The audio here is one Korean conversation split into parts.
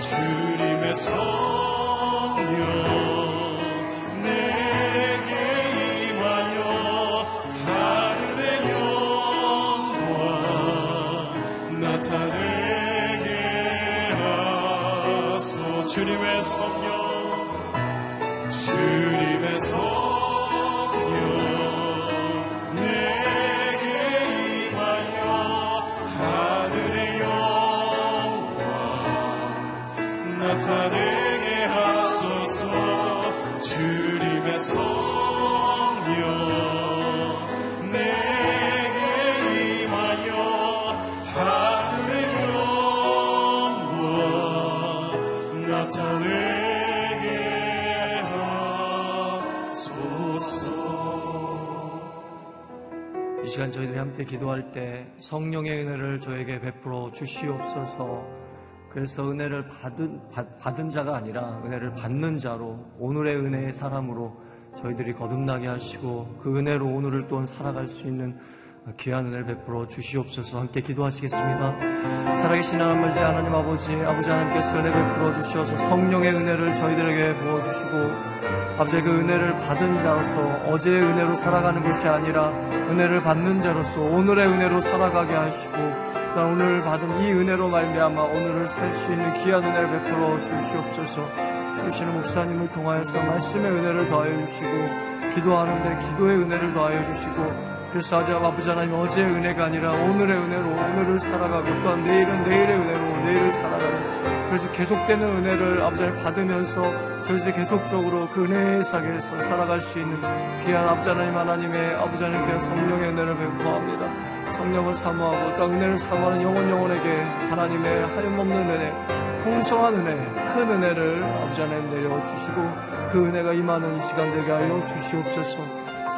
주님의 성령 함께 기도할 때 성령의 은혜를 저에게 베풀어 주시옵소서. 그래서 은혜를 받은, 받, 받은 자가 아니라 은혜를 받는 자로 오늘의 은혜의 사람으로 저희들이 거듭나게 하시고 그 은혜로 오늘을 또 살아갈 수 있는 귀한 은혜를 베풀어 주시옵소서 함께 기도하시겠습니다. 살아계신 하나님 하나님 아버지 아버지 하나님께서 은혜 베풀어 주셔서 성령의 은혜를 저희들에게 부어주시고 아버지 그 은혜를 받은 자로서 어제의 은혜로 살아가는 것이 아니라 은혜를 받는 자로서 오늘의 은혜로 살아가게 하시고 또 오늘 받은 이 은혜로 말미암아 오늘을 살 수 있는 귀한 은혜를 베풀어 주시옵소서. 주시는 목사님을 통하여서 말씀의 은혜를 더하여 주시고 기도하는데 기도의 은혜를 더하여 주시고 그래서 아주 아버지 하나님 어제의 은혜가 아니라 오늘의 은혜로 오늘을 살아가고 또한 내일은 내일의 은혜로 내일을 살아가는 그래서 계속되는 은혜를 하나님 받으면서 저희들 계속적으로 그 은혜의 사계에서 살아갈 수 있는 귀한 하나님 하나님의 아버지 하나님 귀한 성령의 은혜를 베푸합니다. 성령을 사모하고 또 은혜를 사모하는 영혼 영혼에게 하나님의 하염없는 은혜, 풍성한 은혜, 큰 은혜를 아버지 하나님 내려주시고 그 은혜가 임하는 이 시간 되게 하여 주시옵소서.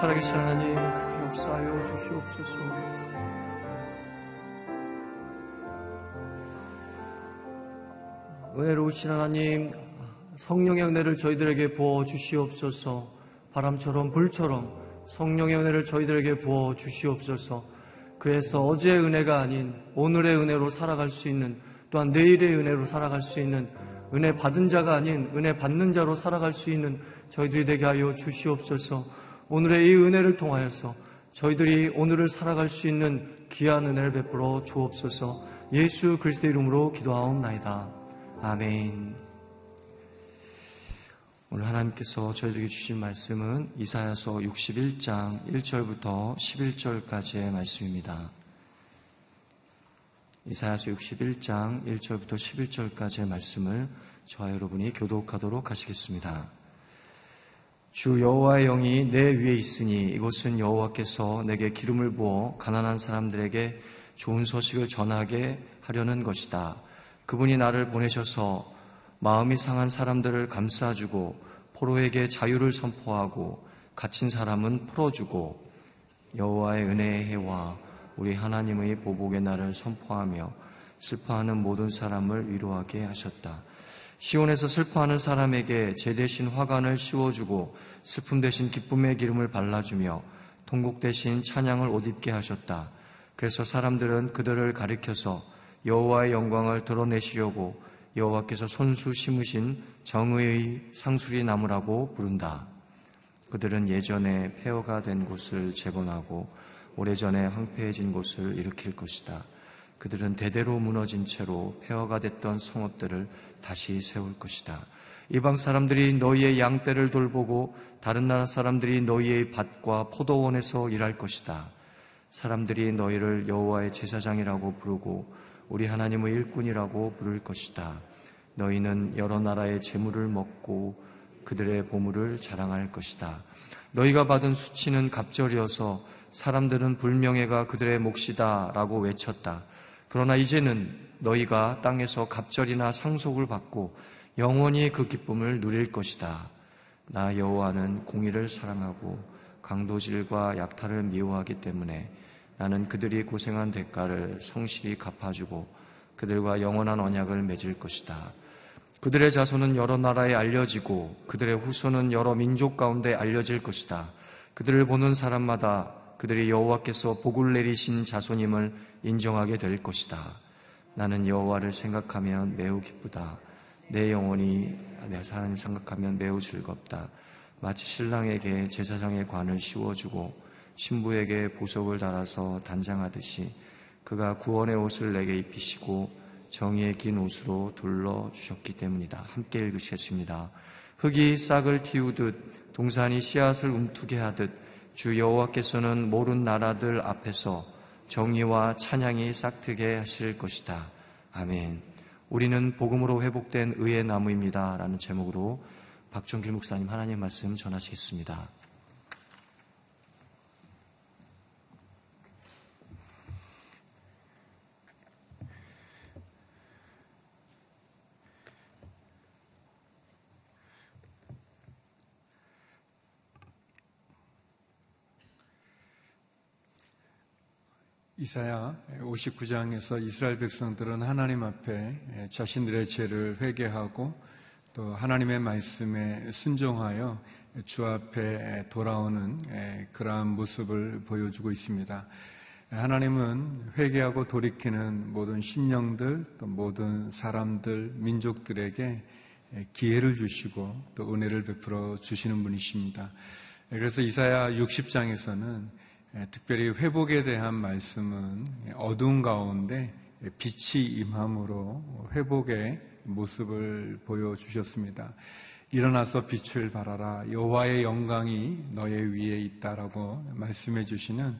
살아계신 하나님 그렇게 역사하여 주시옵소서. 은혜로우신 하나님 성령의 은혜를 저희들에게 부어 주시옵소서. 바람처럼 불처럼 성령의 은혜를 저희들에게 부어 주시옵소서. 그래서 어제의 은혜가 아닌 오늘의 은혜로 살아갈 수 있는 또한 내일의 은혜로 살아갈 수 있는 은혜 받은 자가 아닌 은혜 받는 자로 살아갈 수 있는 저희들이 되게 하여 주시옵소서. 오늘의 이 은혜를 통하여서 저희들이 오늘을 살아갈 수 있는 귀한 은혜를 베풀어 주옵소서. 예수 그리스도 이름으로 기도하옵나이다. 아멘. 오늘 하나님께서 저희들에게 주신 말씀은 이사야서 61장 1절부터 11절까지의 말씀입니다. 이사야서 61장 1절부터 11절까지의 말씀을 저와 여러분이 교독하도록 하시겠습니다. 주 여호와의 영이 내 위에 있으니 이곳은 여호와께서 내게 기름을 부어 가난한 사람들에게 좋은 소식을 전하게 하려는 것이다. 그분이 나를 보내셔서 마음이 상한 사람들을 감싸주고 포로에게 자유를 선포하고 갇힌 사람은 풀어주고 여호와의 은혜의 해와 우리 하나님의 보복의 날을 선포하며 슬퍼하는 모든 사람을 위로하게 하셨다. 시온에서 슬퍼하는 사람에게 제 대신 화관을 씌워주고 슬픔 대신 기쁨의 기름을 발라주며 통곡 대신 찬양을 옷 입게 하셨다. 그래서 사람들은 그들을 가리켜서 여호와의 영광을 드러내시려고 여호와께서 손수 심으신 정의의 상수리 나무라고 부른다. 그들은 예전에 폐허가 된 곳을 재건하고 오래전에 황폐해진 곳을 일으킬 것이다. 그들은 대대로 무너진 채로 폐허가 됐던 성읍들을 다시 세울 것이다. 이방 사람들이 너희의 양떼를 돌보고 다른 나라 사람들이 너희의 밭과 포도원에서 일할 것이다. 사람들이 너희를 여호와의 제사장이라고 부르고 우리 하나님의 일꾼이라고 부를 것이다. 너희는 여러 나라의 재물을 먹고 그들의 보물을 자랑할 것이다. 너희가 받은 수치는 갑절이어서 사람들은 불명예가 그들의 몫이다 라고 외쳤다. 그러나 이제는 너희가 땅에서 갑절이나 상속을 받고 영원히 그 기쁨을 누릴 것이다. 나 여호와는 공의를 사랑하고 강도질과 약탈을 미워하기 때문에 나는 그들이 고생한 대가를 성실히 갚아주고 그들과 영원한 언약을 맺을 것이다. 그들의 자손은 여러 나라에 알려지고 그들의 후손은 여러 민족 가운데 알려질 것이다. 그들을 보는 사람마다 그들이 여호와께서 복을 내리신 자손임을 인정하게 될 것이다. 나는 여호와를 생각하면 매우 기쁘다. 내 영혼이 내 하나님 생각하면 매우 즐겁다. 마치 신랑에게 제사장의 관을 씌워주고 신부에게 보석을 달아서 단장하듯이 그가 구원의 옷을 내게 입히시고 정의의 긴 옷으로 둘러 주셨기 때문이다. 함께 읽으시겠습니다. 흙이 싹을 틔우듯 동산이 씨앗을 움트게 하듯 주 여호와께서는 모른 나라들 앞에서 정의와 찬양이 싹트게 하실 것이다. 아멘. 우리는 복음으로 회복된 의의 나무입니다. 라는 제목으로 박종길 목사님 하나님 말씀 전하시겠습니다. 이사야 59장에서 이스라엘 백성들은 하나님 앞에 자신들의 죄를 회개하고 또 하나님의 말씀에 순종하여 주 앞에 돌아오는 그러한 모습을 보여주고 있습니다. 하나님은 회개하고 돌이키는 모든 심령들, 또 모든 사람들, 민족들에게 기회를 주시고 또 은혜를 베풀어 주시는 분이십니다. 그래서 이사야 60장에서는 예, 특별히 회복에 대한 말씀은 어두운 가운데 빛이 임함으로 회복의 모습을 보여주셨습니다. 일어나서 빛을 발하라 여호와의 영광이 너의 위에 있다라고 말씀해 주시는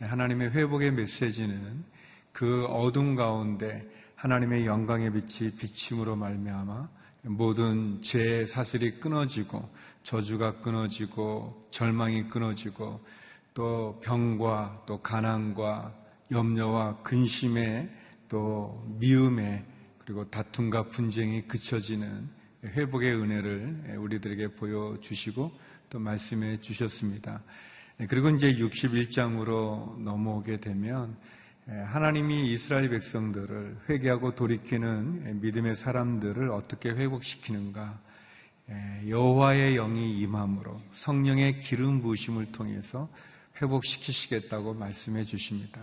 하나님의 회복의 메시지는 그 어둠 가운데 하나님의 영광의 빛이 비침으로 말미암아 모든 죄 사슬이 끊어지고 저주가 끊어지고 절망이 끊어지고 또 병과 또 가난과 염려와 근심에 또 미움에 그리고 다툼과 분쟁이 그쳐지는 회복의 은혜를 우리들에게 보여주시고 또 말씀해 주셨습니다. 예, 그리고 이제 61장으로 넘어오게 되면 예, 하나님이 이스라엘 백성들을 회개하고 돌이키는 믿음의 사람들을 어떻게 회복시키는가 여호와의 영이 임함으로 성령의 기름 부으심을 통해서 회복시키시겠다고 말씀해 주십니다.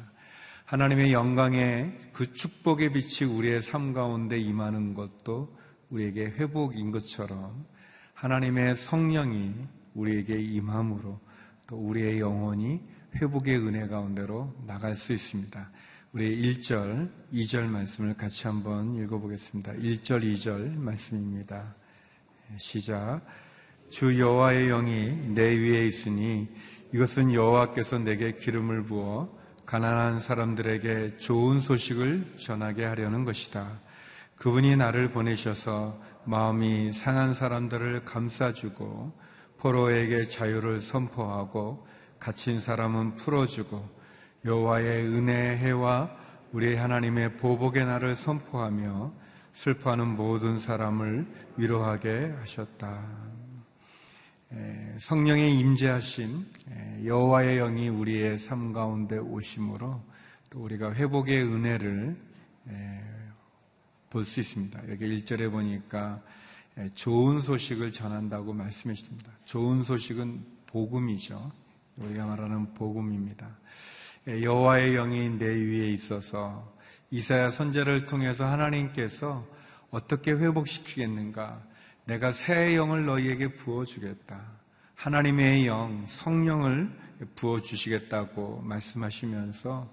하나님의 영광의 그 축복의 빛이 우리의 삶 가운데 임하는 것도 우리에게 회복인 것처럼 하나님의 성령이 우리에게 임함으로 또 우리의 영혼이 회복의 은혜 가운데로 나갈 수 있습니다. 우리 1절, 2절 말씀을 같이 한번 읽어보겠습니다. 1절, 2절 말씀입니다. 시작. 주 여호와의 영이 내 위에 있으니 이것은 여호와께서 내게 기름을 부어 가난한 사람들에게 좋은 소식을 전하게 하려는 것이다. 그분이 나를 보내셔서 마음이 상한 사람들을 감싸주고 포로에게 자유를 선포하고 갇힌 사람은 풀어주고 여호와의 은혜의 해와 우리 하나님의 보복의 날을 선포하며 슬퍼하는 모든 사람을 위로하게 하셨다. 성령의 임재하신 여호와의 영이 우리의 삶 가운데 오심으로 또 우리가 회복의 은혜를 볼 수 있습니다. 여기 1절에 보니까 좋은 소식을 전한다고 말씀해 주십니다. 좋은 소식은 복음이죠. 우리가 말하는 복음입니다. 여호와의 영이 내 위에 있어서 이사야 선제를 통해서 하나님께서 어떻게 회복시키겠는가? 내가 새 영을 너희에게 부어주겠다. 하나님의 영, 성령을 부어주시겠다고 말씀하시면서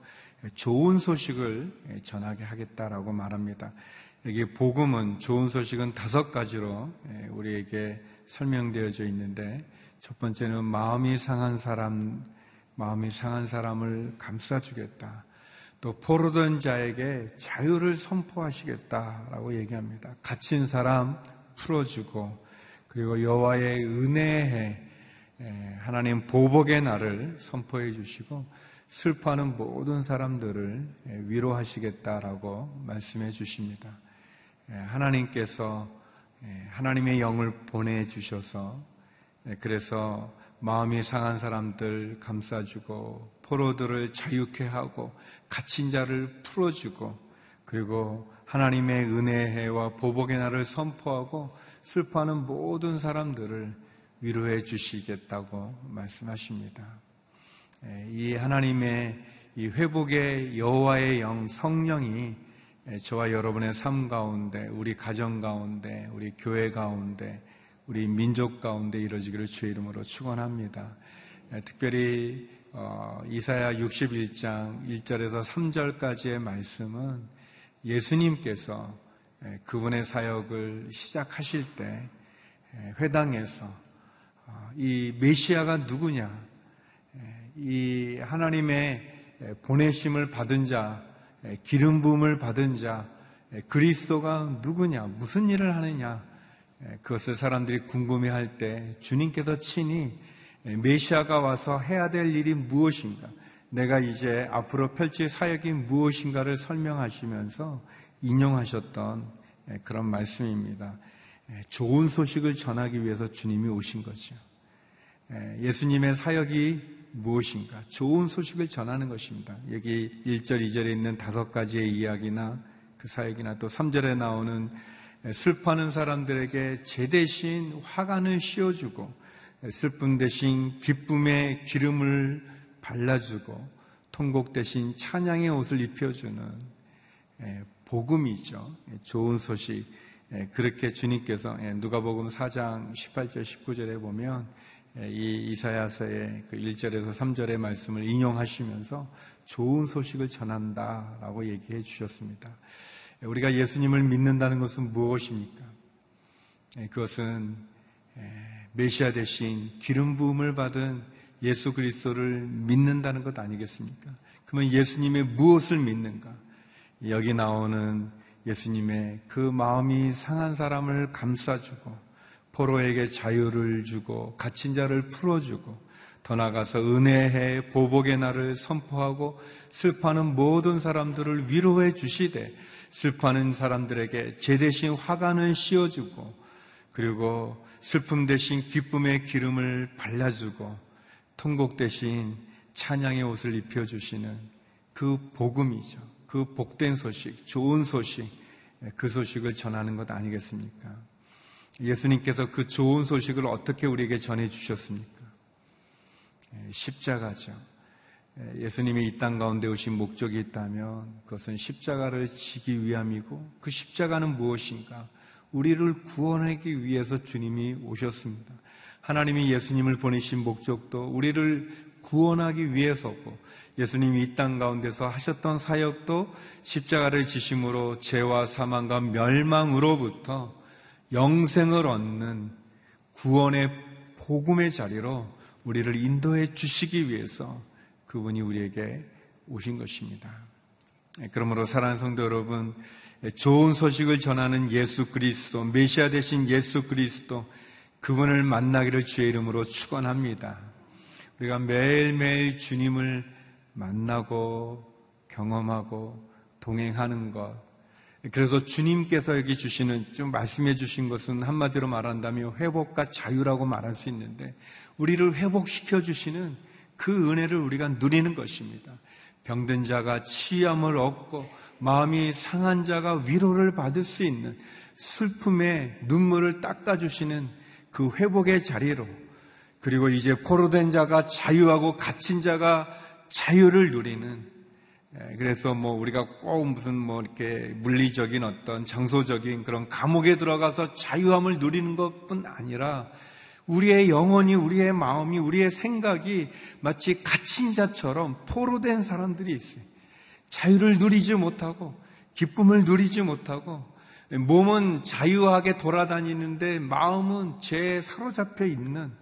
좋은 소식을 전하게 하겠다라고 말합니다. 여기 복음은 좋은 소식은 다섯 가지로 우리에게 설명되어져 있는데 첫 번째는 마음이 상한 사람, 마음이 상한 사람을 감싸주겠다. 또 포로된 자에게 자유를 선포하시겠다라고 얘기합니다. 갇힌 사람 풀어주고 그리고 여호와의 은혜에 하나님 보복의 날을 선포해 주시고 슬퍼하는 모든 사람들을 위로하시겠다라고 말씀해 주십니다. 하나님께서 하나님의 영을 보내 주셔서 그래서 마음이 상한 사람들 감싸주고 포로들을 자유케 하고 갇힌 자를 풀어주고 그리고 하나님의 은혜와 보복의 날을 선포하고 슬퍼하는 모든 사람들을 위로해 주시겠다고 말씀하십니다. 이 하나님의 이 회복의 여호와의 영 성령이 저와 여러분의 삶 가운데, 우리 가정 가운데, 우리 교회 가운데, 우리 민족 가운데 이루어지기를 주의 이름으로 축원합니다. 특별히 어, 이사야 61장 1절에서 3절까지의 말씀은 예수님께서 그분의 사역을 시작하실 때 회당에서 어, 이 메시아가 누구냐, 이 하나님의 보내심을 받은 자, 기름 부음을 받은 자, 그리스도가 누구냐, 무슨 일을 하느냐, 그것을 사람들이 궁금해할 때 주님께서 친히 메시아가 와서 해야 될 일이 무엇인가, 내가 이제 앞으로 펼칠 사역이 무엇인가를 설명하시면서 인용하셨던 그런 말씀입니다. 좋은 소식을 전하기 위해서 주님이 오신 거죠. 예수님의 사역이 무엇인가? 좋은 소식을 전하는 것입니다. 여기 1절, 2절에 있는 다섯 가지의 이야기나 그 사역이나 또 3절에 나오는 슬퍼하는 사람들에게 제 대신 화관을 씌워주고 슬픔 대신 기쁨의 기름을 발라주고 통곡 대신 찬양의 옷을 입혀주는 복음이죠. 좋은 소식. 그렇게 주님께서 누가복음 4장 18절 19절에 보면 이 이사야서의 그 1절에서 3절의 말씀을 인용하시면서 좋은 소식을 전한다라고 얘기해 주셨습니다. 우리가 예수님을 믿는다는 것은 무엇입니까? 그것은 메시아 대신 기름 부음을 받은 예수 그리스도를 믿는다는 것 아니겠습니까? 그러면 예수님의 무엇을 믿는가? 여기 나오는 예수님의 그 마음이 상한 사람을 감싸주고 포로에게 자유를 주고 갇힌 자를 풀어주고 더 나아가서 은혜의 보복의 날을 선포하고 슬퍼하는 모든 사람들을 위로해 주시되 슬퍼하는 사람들에게 제 대신 화관을 씌워주고 그리고 슬픔 대신 기쁨의 기름을 발라주고 통곡 대신 찬양의 옷을 입혀주시는 그 복음이죠. 그 복된 소식, 좋은 소식, 그 소식을 전하는 것 아니겠습니까? 예수님께서 그 좋은 소식을 어떻게 우리에게 전해주셨습니까? 십자가죠. 예수님이 이 땅 가운데 오신 목적이 있다면 그것은 십자가를 지기 위함이고 그 십자가는 무엇인가? 우리를 구원하기 위해서 주님이 오셨습니다. 하나님이 예수님을 보내신 목적도 우리를 구원하기 위해서고 예수님이 이 땅 가운데서 하셨던 사역도 십자가를 지심으로 죄와 사망과 멸망으로부터 영생을 얻는 구원의 복음의 자리로 우리를 인도해 주시기 위해서 그분이 우리에게 오신 것입니다. 그러므로 사랑하는 성도 여러분, 좋은 소식을 전하는 예수 그리스도, 메시아 대신 예수 그리스도, 그분을 만나기를 주의 이름으로 축원합니다. 우리가 매일매일 주님을 만나고 경험하고 동행하는 것. 그래서 주님께서 여기 주시는 좀 말씀해 주신 것은 한마디로 말한다면 회복과 자유라고 말할 수 있는데 우리를 회복시켜 주시는 그 은혜를 우리가 누리는 것입니다. 병든 자가 치유함을 얻고 마음이 상한 자가 위로를 받을 수 있는 슬픔의 눈물을 닦아주시는 그 회복의 자리로 그리고 이제 포로된 자가 자유하고 갇힌 자가 자유를 누리는 예, 그래서 뭐 우리가 꼭 무슨 뭐 이렇게 물리적인 어떤 장소적인 그런 감옥에 들어가서 자유함을 누리는 것뿐 아니라 우리의 영혼이, 우리의 마음이, 우리의 생각이 마치 갇힌 자처럼 포로된 사람들이 있어요. 자유를 누리지 못하고, 기쁨을 누리지 못하고, 몸은 자유하게 돌아다니는데 마음은 죄에 사로잡혀 있는,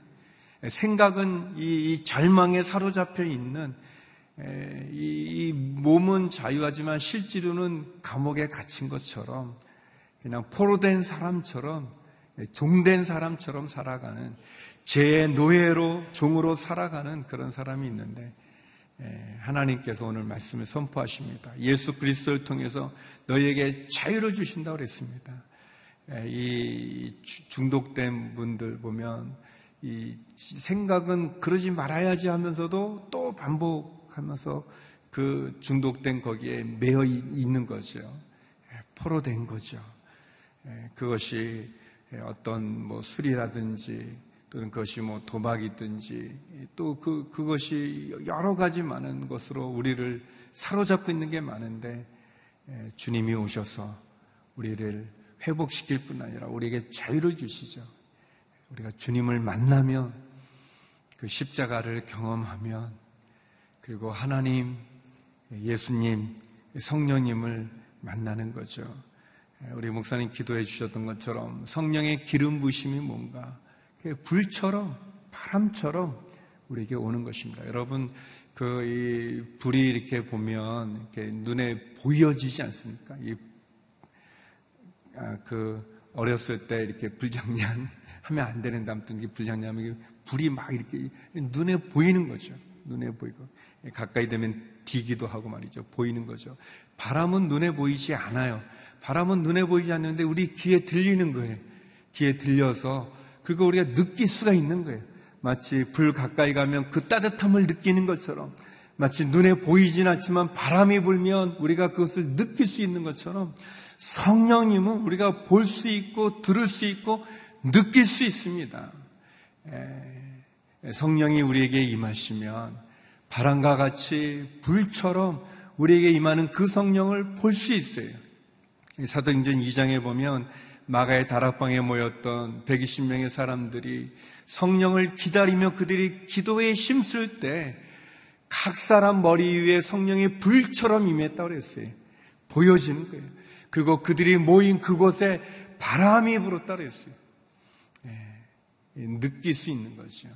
생각은 이, 절망에 사로잡혀 있는, 이 몸은 자유하지만 실제로는 감옥에 갇힌 것처럼 그냥 포로된 사람처럼 종된 사람처럼 살아가는 죄의 노예로 종으로 살아가는 그런 사람이 있는데 하나님께서 오늘 말씀을 선포하십니다. 예수 그리스도를 통해서 너희에게 자유를 주신다고 그랬습니다. 이 중독된 분들 보면 이 생각은 그러지 말아야지 하면서도 또 반복하면서 그 중독된 거기에 매여 있는 거죠. 포로된 거죠. 그것이 예, 어떤 뭐 술이라든지 또는 그것이 뭐 도박이든지 또 그, 그것이 여러 가지 많은 것으로 우리를 사로잡고 있는 게 많은데 예, 주님이 오셔서 우리를 회복시킬 뿐 아니라 우리에게 자유를 주시죠. 우리가 주님을 만나면 그 십자가를 경험하면 그리고 하나님, 예수님, 성령님을 만나는 거죠. 우리 목사님 기도해 주셨던 것처럼 성령의 기름 부심이 뭔가 불처럼 바람처럼 우리에게 오는 것입니다. 여러분 그 불이 이렇게 보면 이렇게 눈에 보여지지 않습니까? 이, 아, 그 어렸을 때 이렇게 불장난 하면 안 되는데 아무튼 이게 불장난하면 불이 막 이렇게 눈에 보이는 거죠. 눈에 보이고 가까이 되면 디기도 하고 말이죠. 보이는 거죠. 바람은 눈에 보이지 않아요. 바람은 눈에 보이지 않는데 우리 귀에 들리는 거예요. 귀에 들려서 그거 우리가 느낄 수가 있는 거예요. 마치 불 가까이 가면 그 따뜻함을 느끼는 것처럼 마치 눈에 보이진 않지만 바람이 불면 우리가 그것을 느낄 수 있는 것처럼 성령님은 우리가 볼 수 있고 들을 수 있고 느낄 수 있습니다. 성령이 우리에게 임하시면 바람과 같이 불처럼 우리에게 임하는 그 성령을 볼 수 있어요. 사도행전 2장에 보면 마가의 다락방에 모였던 120명의 사람들이 성령을 기다리며 그들이 기도에 힘쓸 때 각 사람 머리 위에 성령이 불처럼 임했다고 그랬어요. 보여지는 거예요. 그리고 그들이 모인 그곳에 바람이 불었다고 그랬어요. 예, 느낄 수 있는 거죠.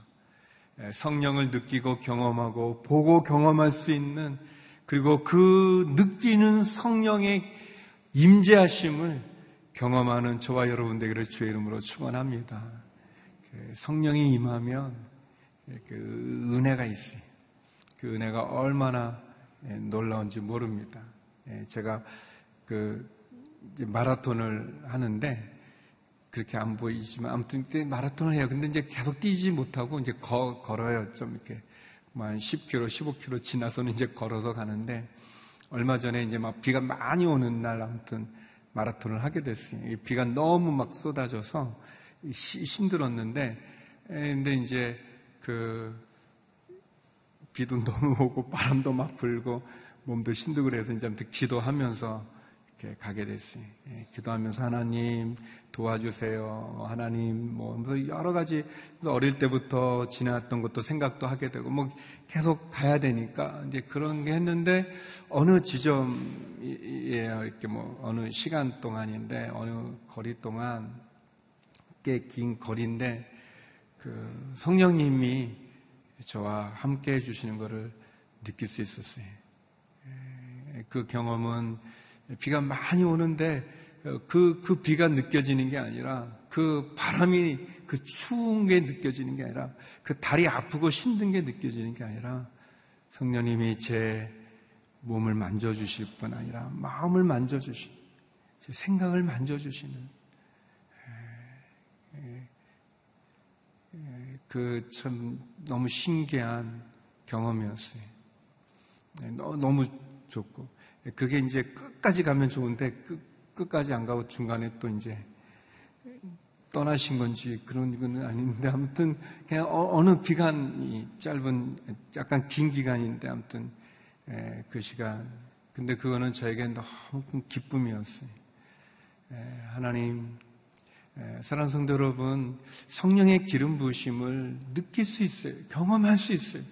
예, 성령을 느끼고 경험하고 보고 경험할 수 있는 그리고 그 느끼는 성령의 임재하심을 경험하는 저와 여러분 되기를 주의 이름으로 축원합니다. 그 성령이 임하면 그 은혜가 있어요. 그 은혜가 얼마나 예, 놀라운지 모릅니다. 예, 제가 그 마라톤을 하는데 그렇게 안 보이지만 아무튼 그때 마라톤을 해요. 근데 이제 계속 뛰지 못하고 이제 거, 걸어요. 좀 이렇게 뭐한 10km, 15km 지나서는 이제 걸어서 가는데 얼마 전에 이제 막 비가 많이 오는 날 아무튼 마라톤을 하게 됐어요. 비가 너무 막 쏟아져서 힘들었는데 근데 이제 그 비도 너무 오고 바람도 막 불고 몸도 힘들고 그래서 이제 아무튼 기도하면서 이렇게 가게 됐어요. 예, 기도하면서 하나님 도와주세요. 하나님 뭐 여러 가지 어릴 때부터 지나왔던 것도 생각도 하게 되고 뭐 계속 가야 되니까 이제 그런 게 했는데 어느 지점이에요. 이렇게 뭐 어느 시간 동안인데 어느 거리 동안 꽤 긴 거리인데 그 성령님이 저와 함께 해주시는 것을 느낄 수 있었어요. 예, 그 경험은 비가 많이 오는데 그, 그 비가 느껴지는 게 아니라 그 바람이 그 추운 게 느껴지는 게 아니라 그 다리 아프고 힘든 게 느껴지는 게 아니라 성령님이 제 몸을 만져주실 뿐 아니라 마음을 만져주신 제 생각을 만져주시는 그 참 너무 신기한 경험이었어요. 네, 너무 좋고 그게 이제 끝까지 가면 좋은데 끝, 끝까지 안 가고 중간에 또 이제 떠나신 건지 그런 건 아닌데 아무튼 그냥 어, 느 기간이 짧은 약간 긴 기간인데 아무튼 에, 그 시간 근데 그거는 저에게 너무 큰 기쁨이었어요. 에, 하나님 에, 사랑 성도 여러분 성령의 기름 부으심을 느낄 수 있어요. 경험할 수 있어요.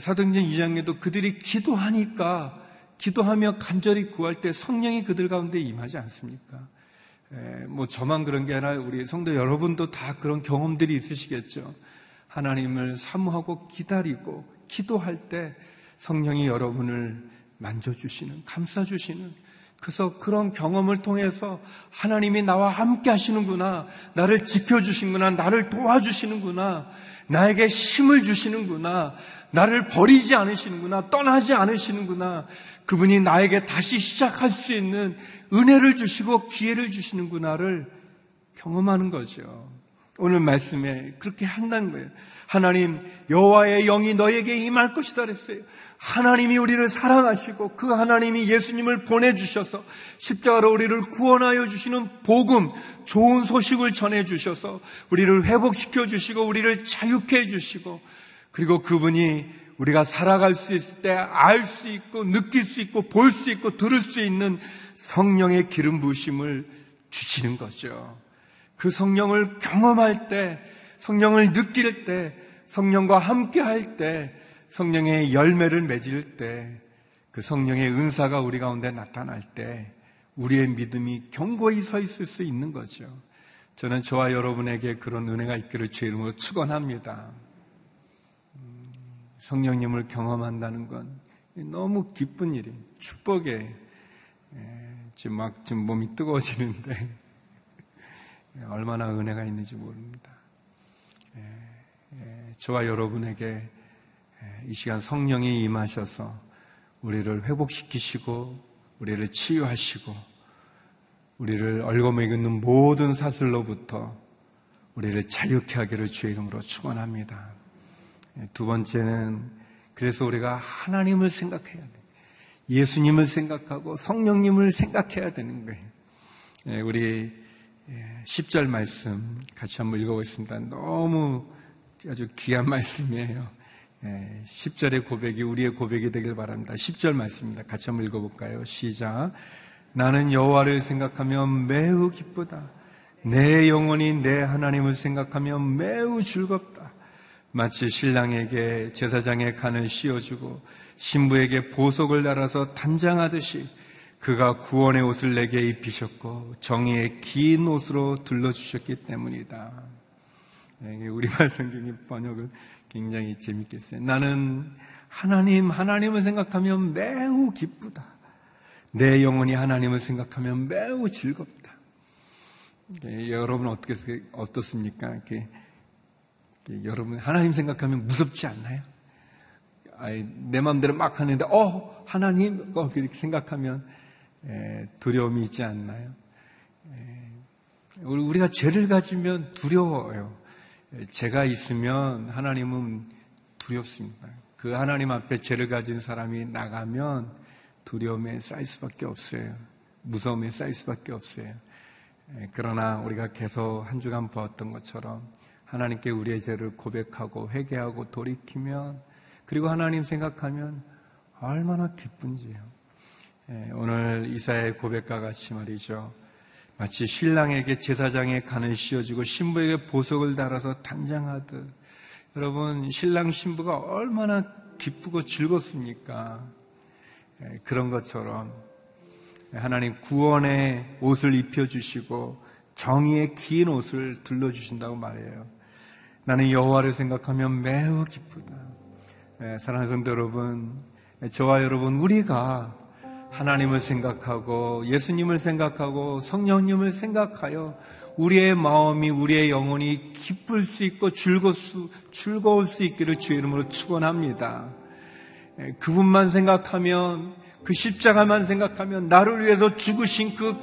사도행전 2장에도 그들이 기도하니까 기도하며 간절히 구할 때 성령이 그들 가운데 임하지 않습니까? 에, 뭐 저만 그런 게 아니라 우리 성도 여러분도 다 그런 경험들이 있으시겠죠. 하나님을 사모하고 기다리고 기도할 때 성령이 여러분을 만져주시는, 감싸주시는, 그래서 그런 경험을 통해서 하나님이 나와 함께 하시는구나, 나를 지켜주시는구나, 나를 도와주시는구나, 나에게 힘을 주시는구나, 나를 버리지 않으시는구나, 떠나지 않으시는구나, 그분이 나에게 다시 시작할 수 있는 은혜를 주시고 기회를 주시는구나를 경험하는 거죠. 오늘 말씀에 그렇게 한다는 거예요. 하나님 여호와의 영이 너에게 임할 것이다 그랬어요. 하나님이 우리를 사랑하시고 그 하나님이 예수님을 보내 주셔서 십자가로 우리를 구원하여 주시는 복음, 좋은 소식을 전해 주셔서 우리를 회복시켜 주시고 우리를 자유케 해 주시고 그리고 그분이 우리가 살아갈 수 있을 때 알 수 있고 느낄 수 있고 볼 수 있고 들을 수 있는 성령의 기름 부심을 주시는 거죠. 그 성령을 경험할 때, 성령을 느낄 때, 성령과 함께 할 때, 성령의 열매를 맺을 때, 그 성령의 은사가 우리 가운데 나타날 때, 우리의 믿음이 견고히 서 있을 수 있는 거죠. 저는 저와 여러분에게 그런 은혜가 있기를 주의 이름으로 축원합니다. 성령님을 경험한다는 건 너무 기쁜 일이 축복에 지금 막 지금 몸이 뜨거워지는데 얼마나 은혜가 있는지 모릅니다. 저와 여러분에게 이 시간 성령이 임하셔서 우리를 회복시키시고 우리를 치유하시고 우리를 얽어매기는 모든 사슬로부터 우리를 자유케 하기를 주의 이름으로 축원합니다. 예, 두 번째는 그래서 우리가 하나님을 생각해야 돼. 예수님을 생각하고 성령님을 생각해야 되는 거예요. 예, 우리 10절 예, 말씀 같이 한번 읽어보겠습니다. 너무 아주 귀한 말씀이에요. 10절의 고백이 우리의 고백이 되길 바랍니다. 10절 말씀입니다. 같이 한번 읽어볼까요? 시작. 나는 여호와를 생각하면 매우 기쁘다. 내 영혼이 내 하나님을 생각하면 매우 즐겁다. 마치 신랑에게 제사장의 간을 씌워주고 신부에게 보석을 달아서 단장하듯이 그가 구원의 옷을 내게 입히셨고 정의의 긴 옷으로 둘러주셨기 때문이다. 네, 우리말 성경의 번역을 굉장히 재밌게 했어요. 나는 하나님, 하나님을 생각하면 매우 기쁘다. 내 영혼이 하나님을 생각하면 매우 즐겁다. 네, 여러분 어떻게 어떻습니까? 이렇게 예, 여러분 하나님 생각하면 무섭지 않나요? 아이, 내 마음대로 막 하는데 어 하나님 어, 그렇게 생각하면 에, 예, 두려움이 있지 않나요? 에, 우리가 죄를 가지면 두려워요. 죄가 있으면 하나님은 두렵습니다. 그 하나님 앞에 죄를 가진 사람이 나가면 두려움에 쌓일 수밖에 없어요. 무서움에 쌓일 수밖에 없어요. 그러나 우리가 계속 한 주간 보았던 것처럼 하나님께 우리의 죄를 고백하고 회개하고 돌이키면 그리고 하나님 생각하면 얼마나 기쁜지요. 오늘 이사의 고백과 같이 말이죠. 마치 신랑에게 제사장에 간을 씌워주고 신부에게 보석을 달아서 단장하듯 여러분 신랑 신부가 얼마나 기쁘고 즐겁습니까? 그런 것처럼 하나님 구원의 옷을 입혀주시고 정의의 긴 옷을 둘러주신다고 말해요. 나는 여호와를 생각하면 매우 기쁘다. 사랑하는 성도 여러분, 저와 여러분 우리가 하나님을 생각하고 예수님을 생각하고 성령님을 생각하여 우리의 마음이 우리의 영혼이 기쁠 수 있고 즐거울 수, 즐거울 수 있기를 주의 이름으로 축원합니다. 그분만 생각하면 그 십자가만 생각하면 나를 위해서 죽으신 그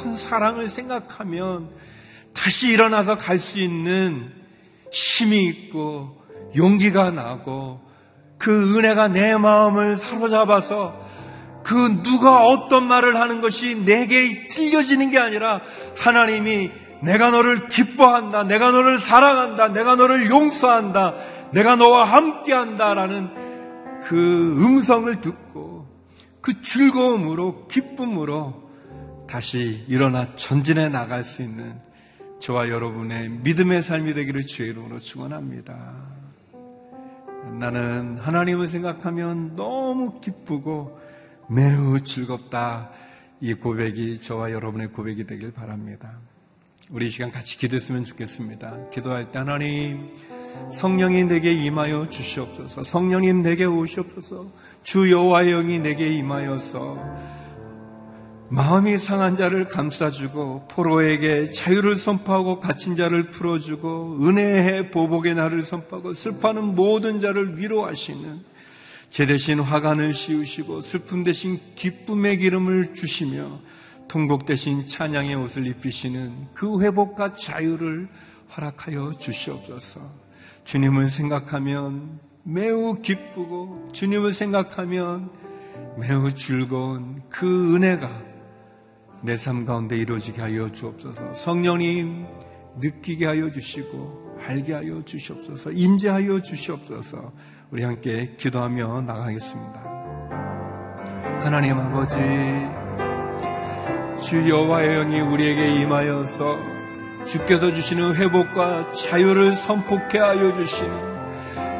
큰 사랑을 생각하면 다시 일어나서 갈 수 있는 힘이 있고 용기가 나고 그 은혜가 내 마음을 사로잡아서 그 누가 어떤 말을 하는 것이 내게 틀려지는 게 아니라 하나님이 내가 너를 기뻐한다. 내가 너를 사랑한다. 내가 너를 용서한다. 내가 너와 함께한다라는 그 음성을 듣고 그 즐거움으로 기쁨으로 다시 일어나 전진해 나갈 수 있는 저와 여러분의 믿음의 삶이 되기를 주의 이름으로 축원합니다. 나는 하나님을 생각하면 너무 기쁘고 매우 즐겁다. 이 고백이 저와 여러분의 고백이 되길 바랍니다. 우리 이 시간 같이 기도했으면 좋겠습니다. 기도할 때 하나님 성령이 내게 임하여 주시옵소서. 성령님 내게 오시옵소서. 주 여호와의 영이 내게 임하여서 마음이 상한 자를 감싸주고 포로에게 자유를 선포하고 갇힌 자를 풀어주고 은혜의 보복의 날을 선포하고 슬퍼하는 모든 자를 위로하시는 제 대신 화관을 씌우시고 슬픔 대신 기쁨의 기름을 주시며 통곡 대신 찬양의 옷을 입히시는 그 회복과 자유를 허락하여 주시옵소서. 주님을 생각하면 매우 기쁘고 주님을 생각하면 매우 즐거운 그 은혜가 내 삶 가운데 이루어지게 하여 주옵소서. 성령님 느끼게 하여 주시고 알게 하여 주시옵소서. 임재하여 주시옵소서. 우리 함께 기도하며 나가겠습니다. 하나님 아버지 주 여호와의 영이 우리에게 임하여서 주께서 주시는 회복과 자유를 선포케 하여 주시는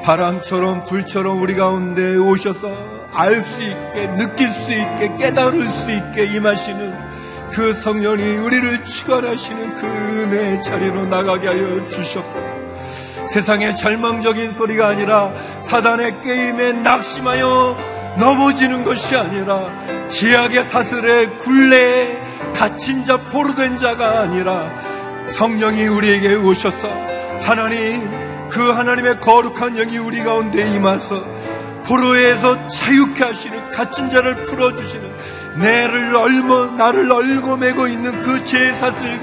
바람처럼 불처럼 우리 가운데 오셔서 알 수 있게 느낄 수 있게 깨달을 수 있게 임하시는 그 성령이 우리를 축원하시는 그 은혜의 자리로 나가게 하여 주셨옵소서. 세상의 절망적인 소리가 아니라 사단의 게임에 낙심하여 넘어지는 것이 아니라 지약의 사슬에 굴레에 갇힌 자 포로된 자가 아니라 성령이 우리에게 오셔서 하나님 그 하나님의 거룩한 영이 우리 가운데 임하서 포로에서 자유케 하시는 갇힌 자를 풀어주시는 내를 얼머 나를 얼고 매고 있는 그 죄의 사슬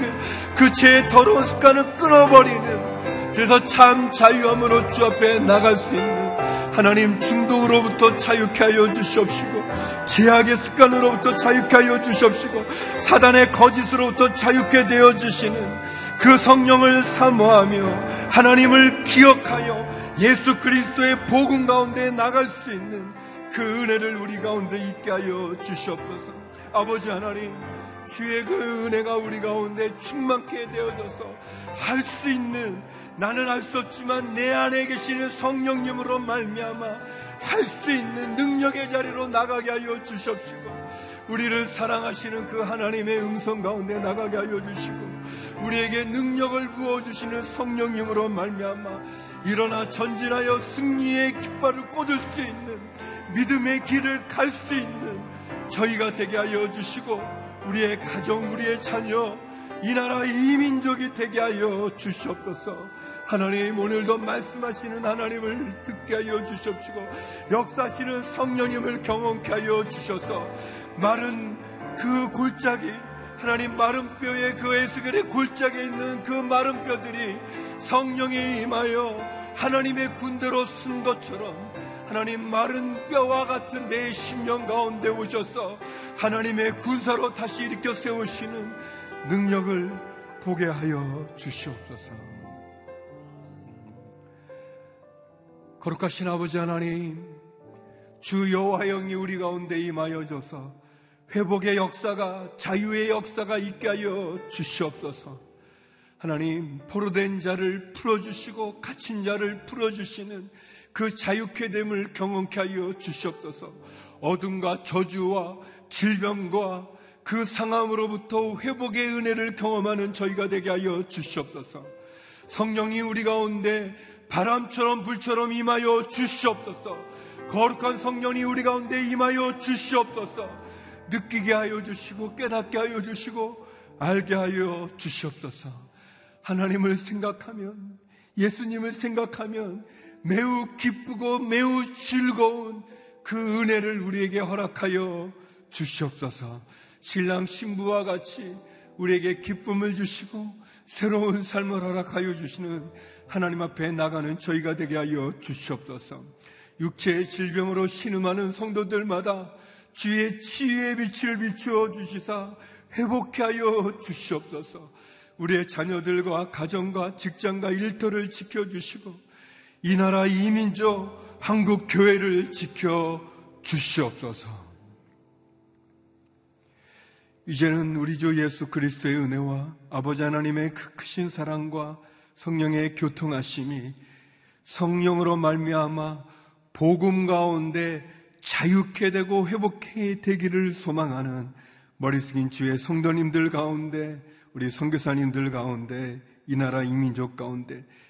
그 죄의 더러운 습관을 끊어버리는 그래서 참 자유함으로 주 앞에 나갈 수 있는 하나님 중독으로부터 자유케 하여 주시옵시고 제약의 습관으로부터 자유케 하여 주시옵시고 사단의 거짓으로부터 자유케 되어 주시는 그 성령을 사모하며 하나님을 기억하여 예수 그리스도의 복음 가운데 나갈 수 있는 그 은혜를 우리 가운데 있게 하여 주시옵소서. 아버지 하나님, 주의 그 은혜가 우리 가운데 충만케 되어져서 할 수 있는 나는 할 수 없지만 내 안에 계시는 성령님으로 말미암아 할 수 있는 능력의 자리로 나가게 하여 주시옵시고 우리를 사랑하시는 그 하나님의 음성 가운데 나가게 하여 주시고 우리에게 능력을 부어 주시는 성령님으로 말미암아 일어나 전진하여 승리의 깃발을 꽂을 수 있는 믿음의 길을 갈 수 있는 저희가 되게 하여 주시고 우리의 가정, 우리의 자녀, 이 나라 이민족이 되게 하여 주시옵소서. 하나님 오늘도 말씀하시는 하나님을 듣게 하여 주시옵시고 역사하시는 성령님을 경험케 하여 주셔서 마른 그 골짜기 하나님 마른 뼈에 그 에스겔의 골짜기에 있는 그 마른 뼈들이 성령에 임하여 하나님의 군대로 쓴 것처럼 하나님 마른 뼈와 같은 내 심령 가운데 오셔서 하나님의 군사로 다시 일으켜 세우시는 능력을 보게 하여 주시옵소서. 거룩하신 아버지 하나님, 주 여호와 영이 우리 가운데 임하여 줘서 회복의 역사가 자유의 역사가 있게 하여 주시옵소서. 하나님 포로된 자를 풀어주시고 갇힌 자를 풀어주시는 그 자유케 됨을 경험케 하여 주시옵소서. 어둠과 저주와 질병과 그 상함으로부터 회복의 은혜를 경험하는 저희가 되게 하여 주시옵소서. 성령이 우리 가운데 바람처럼 불처럼 임하여 주시옵소서. 거룩한 성령이 우리 가운데 임하여 주시옵소서. 느끼게 하여 주시고 깨닫게 하여 주시고 알게 하여 주시옵소서. 하나님을 생각하면 예수님을 생각하면 매우 기쁘고 매우 즐거운 그 은혜를 우리에게 허락하여 주시옵소서. 신랑 신부와 같이 우리에게 기쁨을 주시고 새로운 삶을 허락하여 주시는 하나님 앞에 나가는 저희가 되게 하여 주시옵소서. 육체의 질병으로 신음하는 성도들마다 주의 치유의 빛을 비추어 주시사 회복케 하여 주시옵소서. 우리의 자녀들과 가정과 직장과 일터를 지켜주시고 이 나라 이민족 한국 교회를 지켜 주시옵소서. 이제는 우리 주 예수 그리스도의 은혜와 아버지 하나님의 그 크신 사랑과 성령의 교통하심이 성령으로 말미암아 복음 가운데 자유케 되고 회복해 되기를 소망하는 머리 숙인 주의 성도님들 가운데 우리 선교사님들 가운데 이 나라 이민족 가운데